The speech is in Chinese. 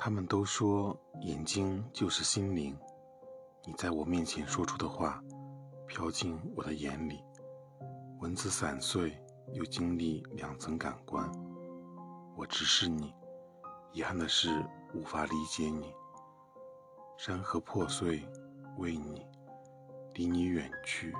他们都说眼睛就是心灵。你在我面前说出的话飘进我的眼里。文字散碎又经历两层感官。我直视你遗憾的是无法理解你。山河破碎为你离你远去。